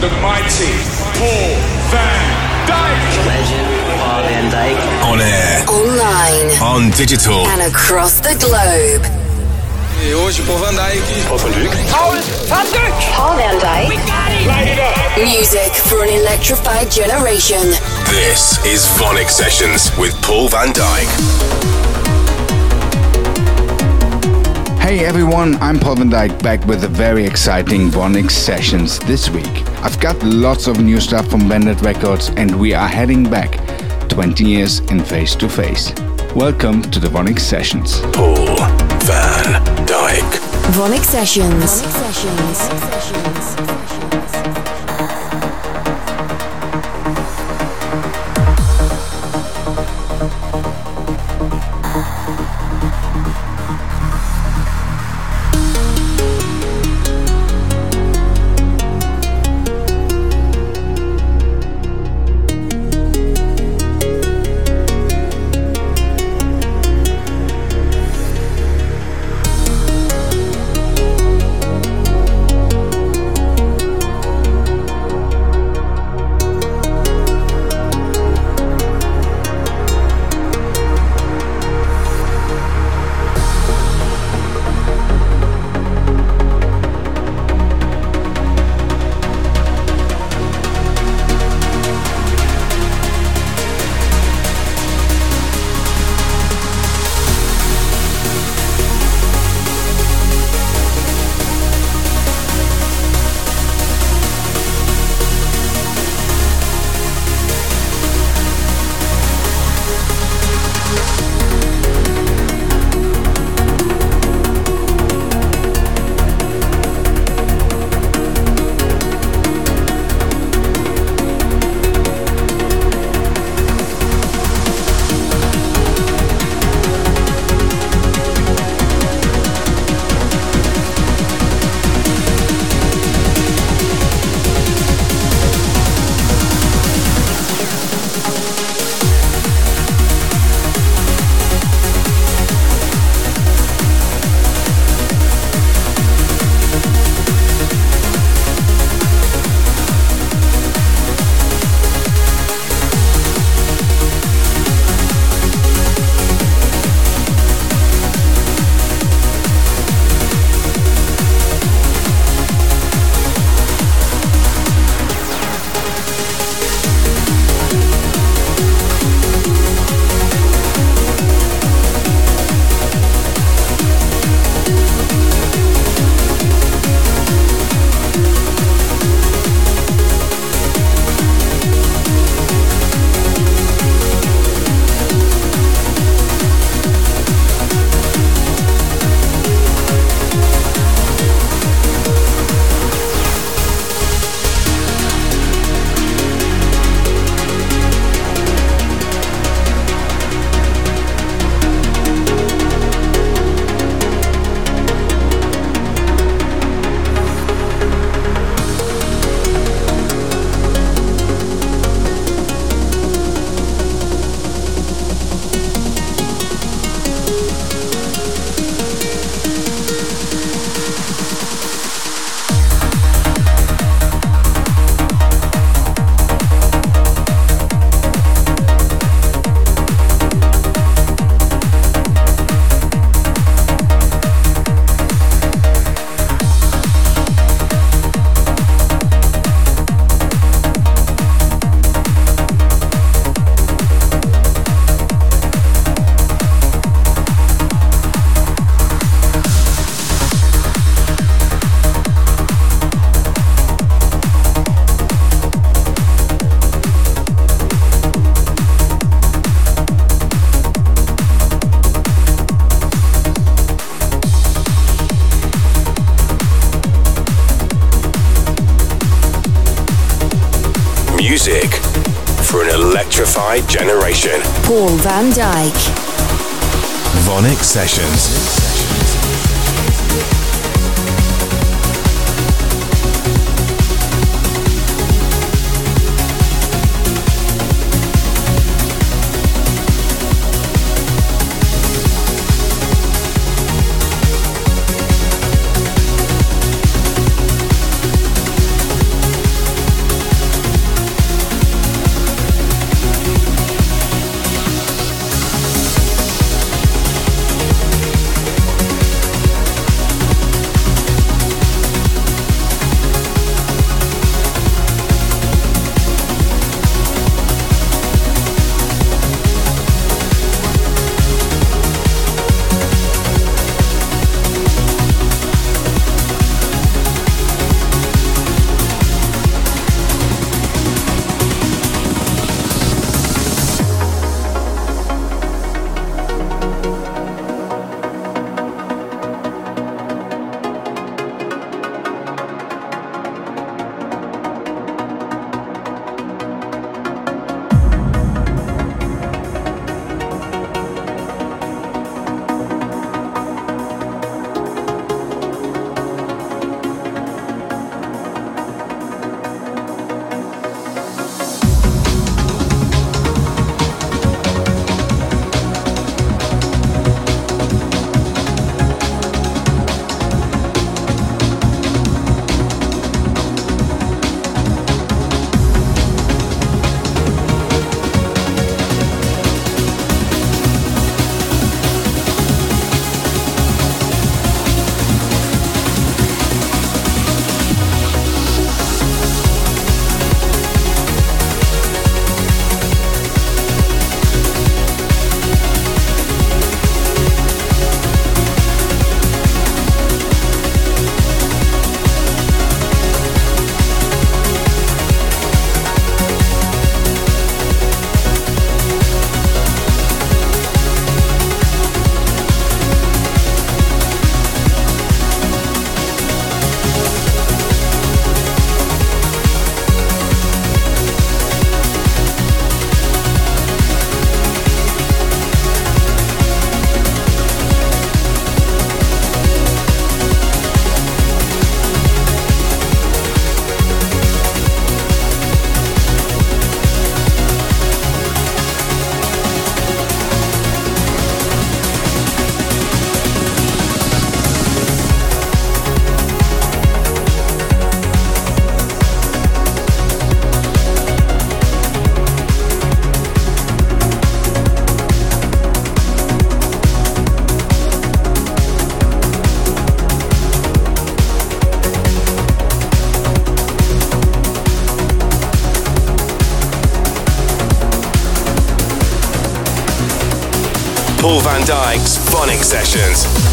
the mighty Paul van Dyk. Legend Paul van Dyk. On air, Online on digital. and across the globe. Hey, hoje Paul van Dyk. Paul van Dyk. Paul van Dyk. Music for an electrified generation. This is VONYC Sessions with Paul van Dyk. Hey everyone, I'm Paul van Dyk back with a very exciting VONYC sessions this week. I've got lots of new stuff from Vandit Records and we are heading back 20 years in face to face. Welcome to the VONYC sessions. Paul van Dyk. VONYC Sessions. Music Paul van Dyk. VONYC Sessions. Van Dyk's VONYC Sessions.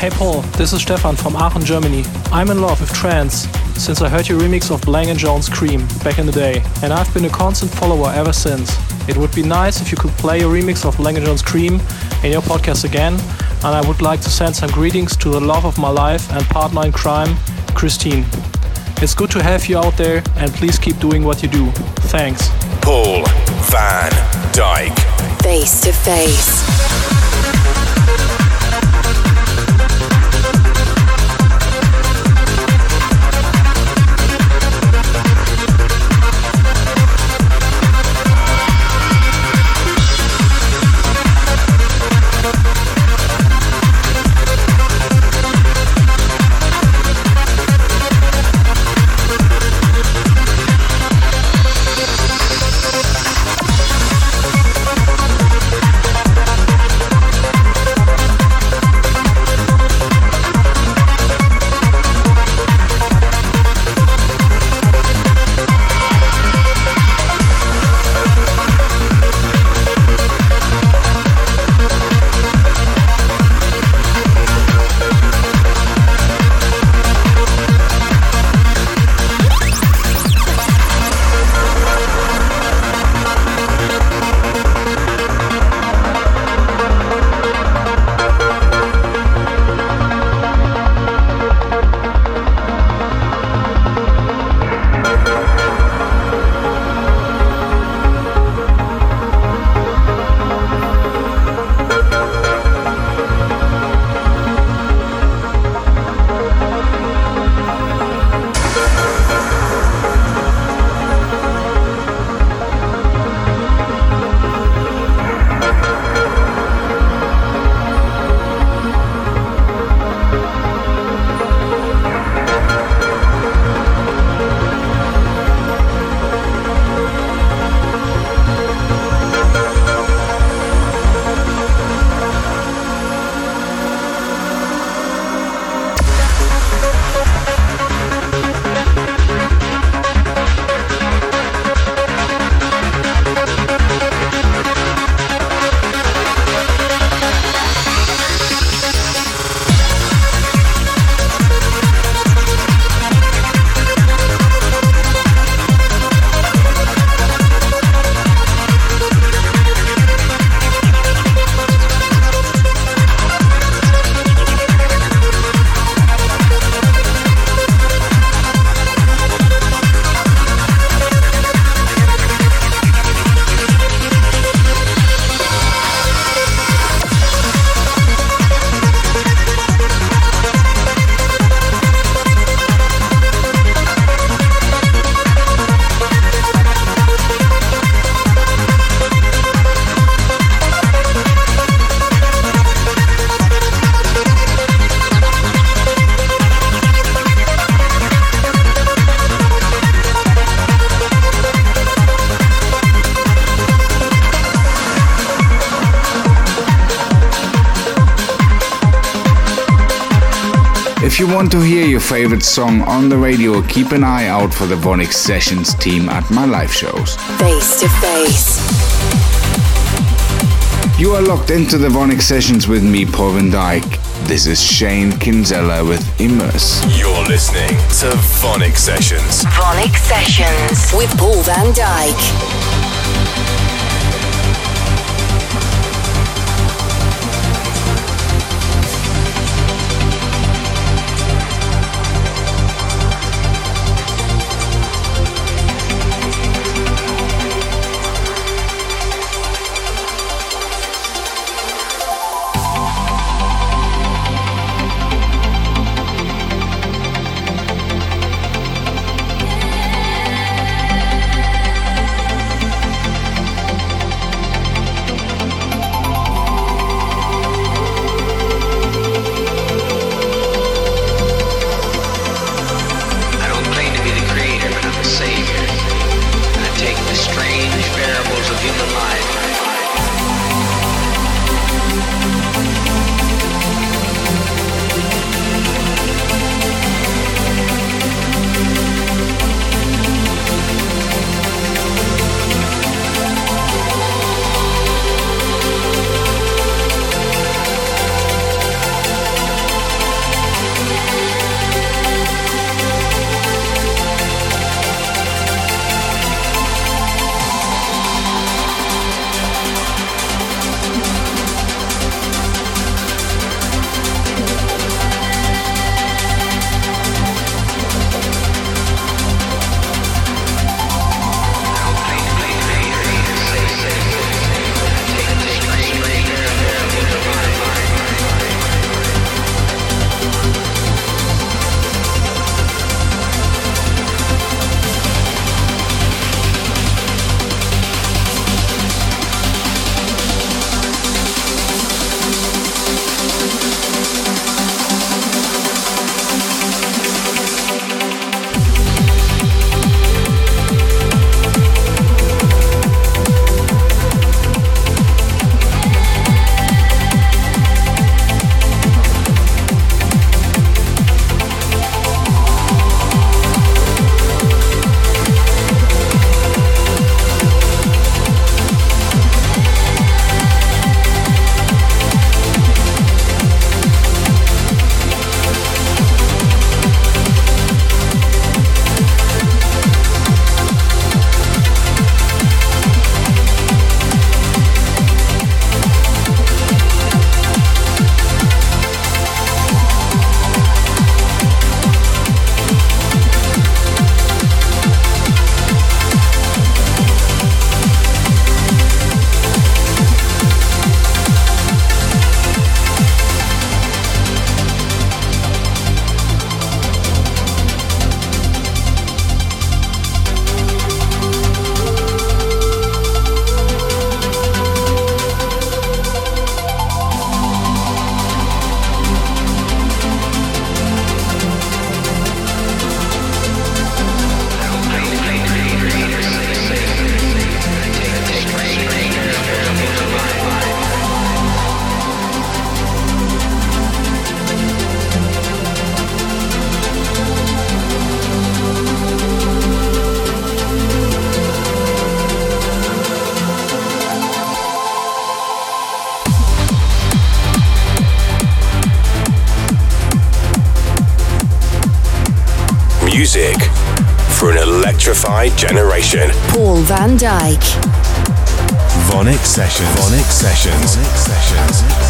Hey Paul, this is Stefan from Aachen, Germany. I'm in love with trance since I heard your remix of Blank & Jones Cream back in the day, and I've been a constant follower ever since. It would be nice if you could play your remix of Blank & Jones Cream in your podcast again, and I would like to send some greetings to the love of my life and partner in crime, Christine. It's good to have you out there, and please keep doing what you do. Thanks. Paul van Dyk. Face to face. You want to hear your favorite song on the radio, keep an eye out for the VONYC Sessions team at my live shows. Face to face. You are locked into the VONYC Sessions with me, Paul van Dyk. This is Shane Kinsella with Immerse. You're listening to VONYC Sessions. VONYC Sessions with Paul van Dyk. Van Dyk. VONYC Sessions. VONYC Sessions. VONYC Sessions.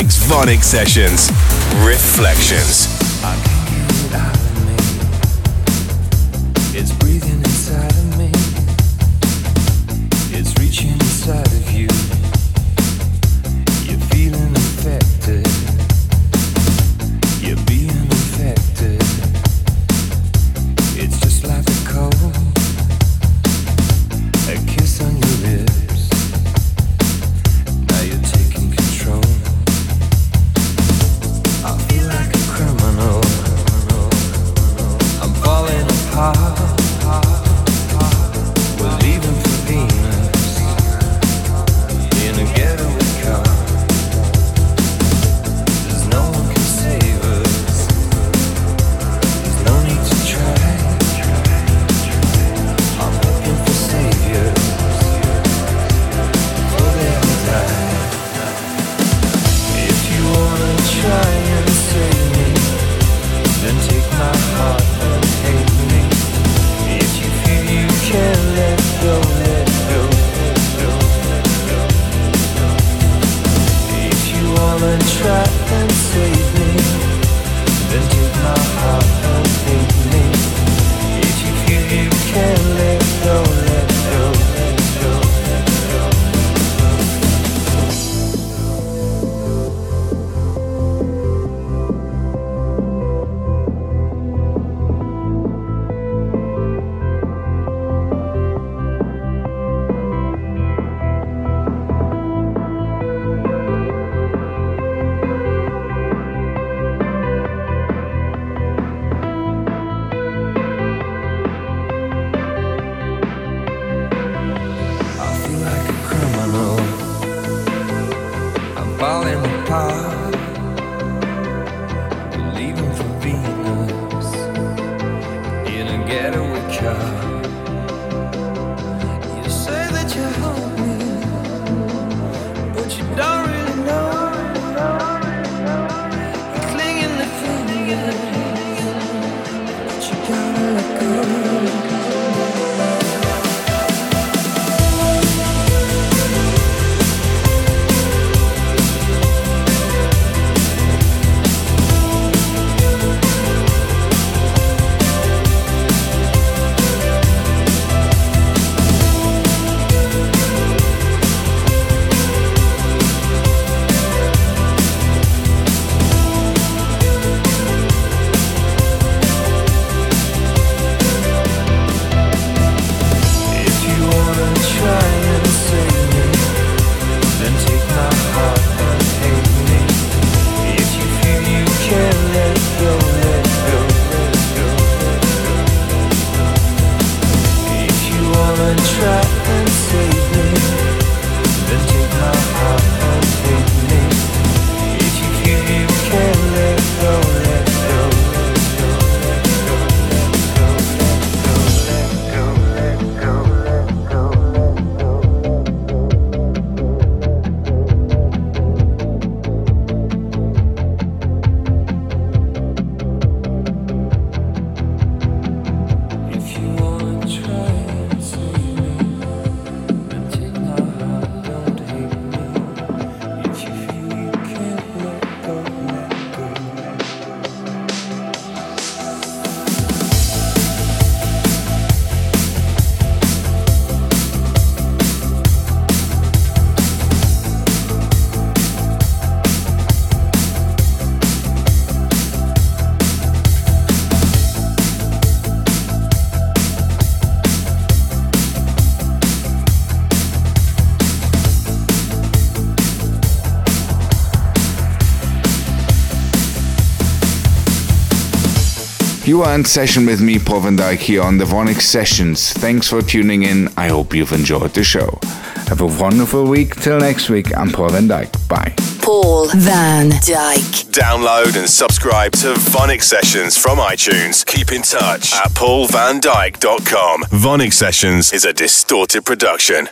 Mike's VONYC Sessions Reflections. You are in session with me, Paul van Dyk, here on the VONYC Sessions. Thanks for tuning in. I hope you've enjoyed the show. Have a wonderful week. Till next week, I'm Paul van Dyk. Bye. Paul van Dyk. Download and subscribe to VONYC Sessions from iTunes. Keep in touch at paulvandyk.com. VONYC Sessions is a distorted production.